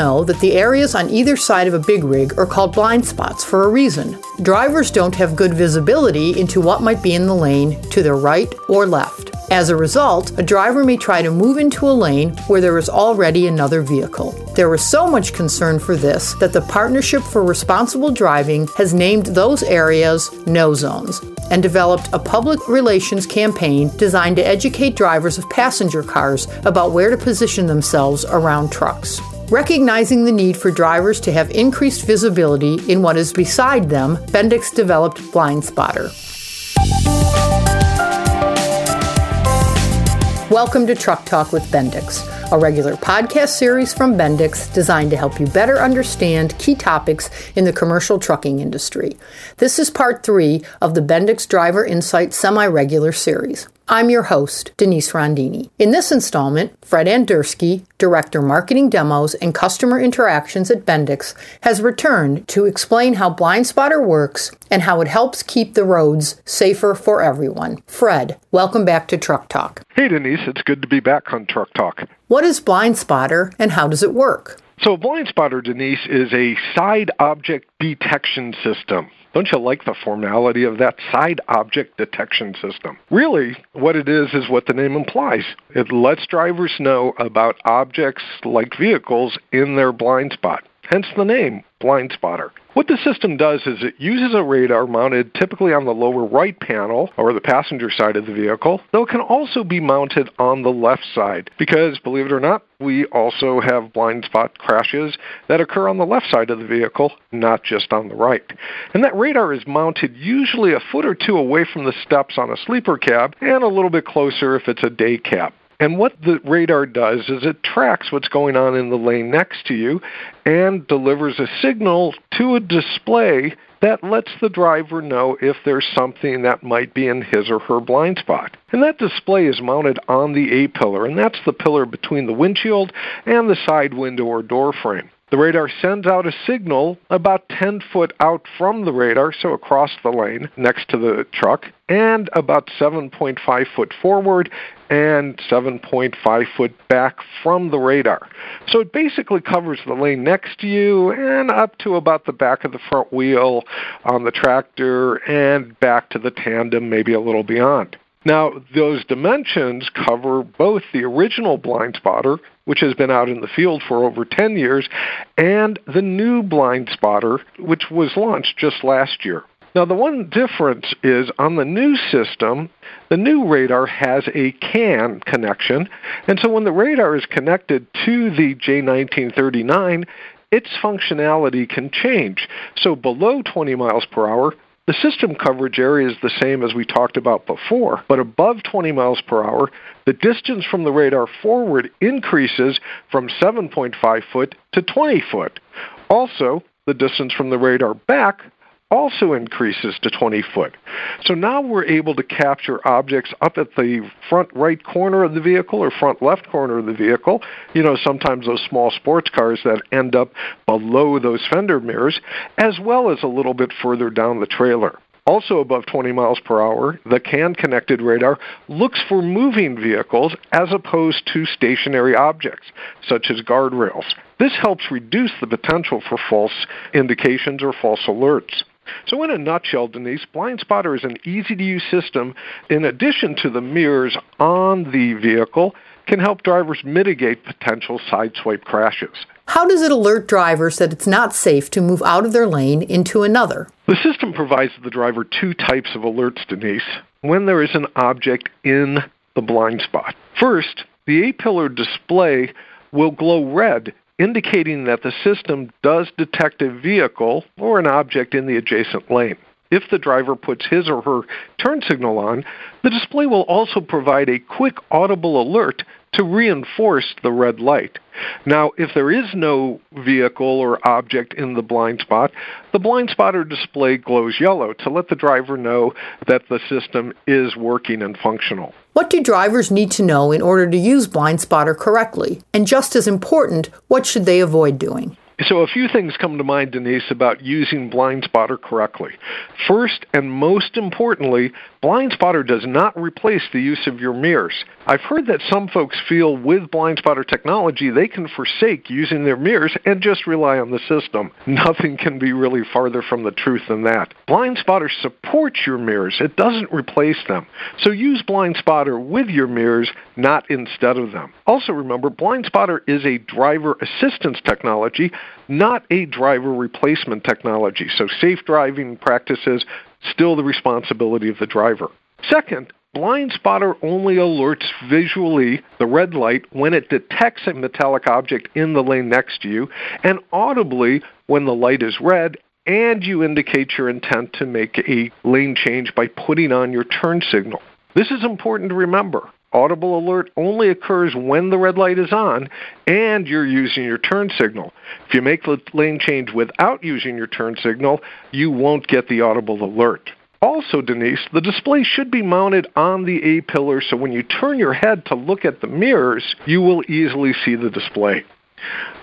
know that the areas on either side of a big rig are called blind spots for a reason. Drivers don't have good visibility into what might be in the lane to their right or left. As a result, a driver may try to move into a lane where there is already another vehicle. There was so much concern for this that the Partnership for Responsible Driving has named those areas no zones and developed a public relations campaign designed to educate drivers of passenger cars about where to position themselves around trucks. Recognizing the need for drivers to have increased visibility in what is beside them, Bendix developed Blind Spotter. Welcome to Truck Talk with Bendix, a regular podcast series from Bendix designed to help you better understand key topics in the commercial trucking industry. This is part three of the Bendix Driver Insight semi regular series. I'm your host, Denise Rondini. In this installment, Fred Andersky, Director Marketing Demos and Customer Interactions at Bendix, has returned to explain how Blind Spotter works and how it helps keep the roads safer for everyone. Fred, welcome back to Truck Talk. Hey Denise, it's good to be back on Truck Talk. What is Blind Spotter and how does it work? So, Blind Spotter, Denise, is a side object detection system. Don't you like the formality of that side object detection system? Really, what it is is what the name implies. It lets drivers know about objects like vehicles in their blind spot. Hence the name, Blind Spotter. What the system does is it uses a radar mounted typically on the lower right panel or the passenger side of the vehicle, though it can also be mounted on the left side because, believe it or not, we also have blind spot crashes that occur on the left side of the vehicle, not just on the right. And that radar is mounted usually a foot or two away from the steps on a sleeper cab and a little bit closer if it's a day cab. And what the radar does is it tracks what's going on in the lane next to you and delivers a signal to a display that lets the driver know if there's something that might be in his or her blind spot. And that display is mounted on the A pillar, and that's the pillar between the windshield and the side window or door frame. The radar sends out a signal about 10 foot out from the radar, so across the lane next to the truck, and about 7.5 foot forward and 7.5 foot back from the radar. So it basically covers the lane next to you and up to about the back of the front wheel on the tractor and back to the tandem, maybe a little beyond. Now, those dimensions cover both the original blind spotter, which has been out in the field for over 10 years, and the new blind spotter, which was launched just last year. Now, the one difference is on the new system, the new radar has a CAN connection, and so when the radar is connected to the J1939, its functionality can change. So below 20 miles per hour, the system coverage area is the same as we talked about before, but above 20 miles per hour, the distance from the radar forward increases from 7.5 foot to 20 foot. Also, the distance from the radar back also increases to 20 foot. So now we're able to capture objects up at the front right corner of the vehicle or front left corner of the vehicle. You know, sometimes those small sports cars that end up below those fender mirrors, as well as a little bit further down the trailer. Also above 20 miles per hour, the CAN connected radar looks for moving vehicles as opposed to stationary objects, such as guardrails. This helps reduce the potential for false indications or false alerts. So, in a nutshell, Denise, Blind Spotter is an easy to use system. In addition to the mirrors on the vehicle, can help drivers mitigate potential sideswipe crashes. How does it alert drivers that it's not safe to move out of their lane into another? The system provides the driver two types of alerts, Denise, when there is an object in the blind spot. First, the A pillar display will glow red indicating that the system does detect a vehicle or an object in the adjacent lane. If the driver puts his or her turn signal on, the display will also provide a quick audible alert to reinforce the red light. Now, if there is no vehicle or object in the blind spot, the blind spotter display glows yellow to let the driver know that the system is working and functional. What do drivers need to know in order to use blind spotter correctly? And just as important, what should they avoid doing? So, a few things come to mind, Denise, about using Blind Spotter correctly. First, and most importantly, Blind Spotter does not replace the use of your mirrors. I've heard that some folks feel with Blind Spotter technology they can forsake using their mirrors and just rely on the system. Nothing can be really farther from the truth than that. Blind Spotter supports your mirrors, it doesn't replace them. So use Blind Spotter with your mirrors, not instead of them. Also remember, Blind Spotter is a driver assistance technology, not a driver replacement technology. So safe driving practices still the responsibility of the driver. Second, Blind Spotter only alerts visually the red light when it detects a metallic object in the lane next to you, and audibly when the light is red and you indicate your intent to make a lane change by putting on your turn signal. This is important to remember. Audible alert only occurs when the red light is on and you're using your turn signal. If you make the lane change without using your turn signal, you won't get the audible alert. Also, Denise, the display should be mounted on the A pillar so when you turn your head to look at the mirrors, you will easily see the display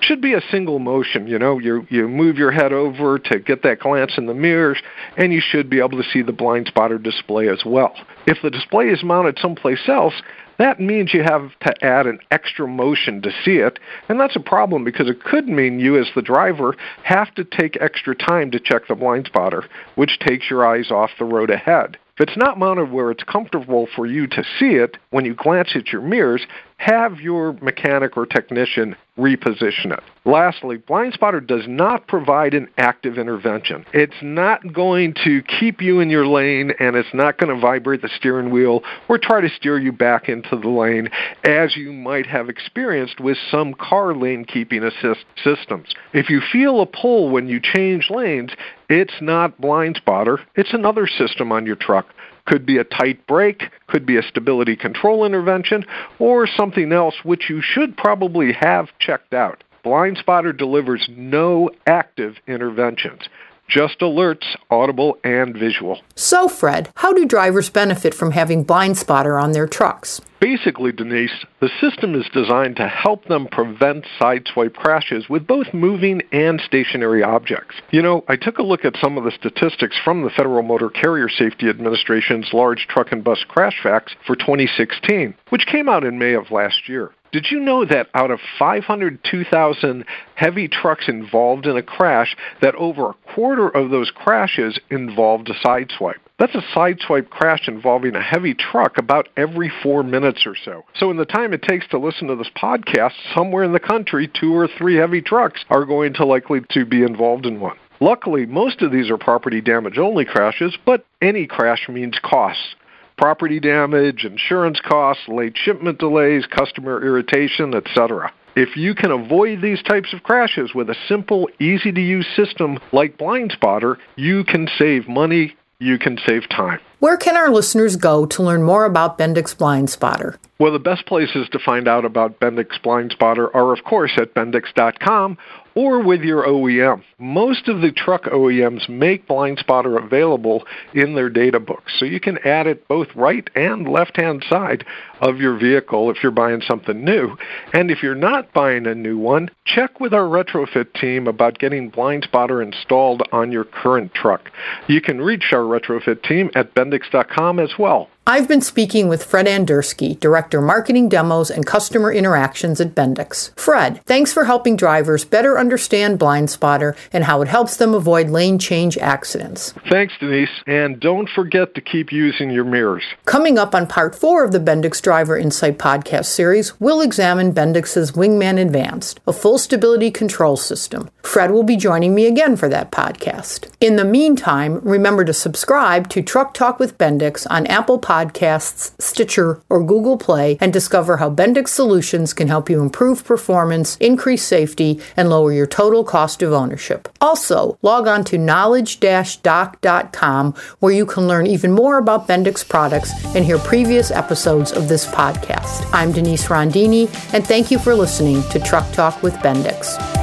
should be a single motion. You know, you you move your head over to get that glance in the mirrors, and you should be able to see the blind spotter display as well. If the display is mounted someplace else, that means you have to add an extra motion to see it, and that's a problem because it could mean you, as the driver, have to take extra time to check the blind spotter, which takes your eyes off the road ahead. If it's not mounted where it's comfortable for you to see it when you glance at your mirrors, have your mechanic or technician reposition it. Lastly, Blind Spotter does not provide an active intervention. It's not going to keep you in your lane and it's not going to vibrate the steering wheel or try to steer you back into the lane as you might have experienced with some car lane keeping assist systems. If you feel a pull when you change lanes, it's not Blind Spotter, it's another system on your truck. Could be a tight brake, could be a stability control intervention, or something else which you should probably have checked out. Blind Spotter delivers no active interventions just alerts, audible and visual. So, Fred, how do drivers benefit from having Blind Spotter on their trucks? Basically, Denise, the system is designed to help them prevent sideswipe crashes with both moving and stationary objects. You know, I took a look at some of the statistics from the Federal Motor Carrier Safety Administration's Large Truck and Bus Crash Facts for 2016, which came out in May of last year. Did you know that out of 502,000 heavy trucks involved in a crash, that over a quarter of those crashes involved a sideswipe? That's a sideswipe crash involving a heavy truck about every four minutes or so. So, in the time it takes to listen to this podcast, somewhere in the country, two or three heavy trucks are going to likely to be involved in one. Luckily, most of these are property damage only crashes, but any crash means costs property damage, insurance costs, late shipment delays, customer irritation, etc. If you can avoid these types of crashes with a simple, easy to use system like Blind Spotter, you can save money, you can save time. Where can our listeners go to learn more about Bendix Blind Spotter? Well, the best places to find out about Bendix Blind Spotter are, of course, at Bendix.com or with your OEM. Most of the truck OEMs make Blind Spotter available in their data books, so you can add it both right and left hand side of your vehicle if you're buying something new. And if you're not buying a new one, check with our retrofit team about getting Blind Spotter installed on your current truck. You can reach our retrofit team at bendix.com as well. I've been speaking with Fred Andersky, Director Marketing Demos and Customer Interactions at Bendix. Fred, thanks for helping drivers better understand Blind Spotter and how it helps them avoid lane change accidents. Thanks, Denise. And don't forget to keep using your mirrors. Coming up on part four of the Bendix Driver Insight podcast series, we'll examine Bendix's Wingman Advanced, a full stability control system. Fred will be joining me again for that podcast. In the meantime, remember to subscribe to Truck Talk with Bendix on Apple Podcasts Podcasts, Stitcher, or Google Play and discover how Bendix Solutions can help you improve performance, increase safety, and lower your total cost of ownership. Also, log on to knowledge-dock.com where you can learn even more about Bendix products and hear previous episodes of this podcast. I'm Denise Rondini, and thank you for listening to Truck Talk with Bendix.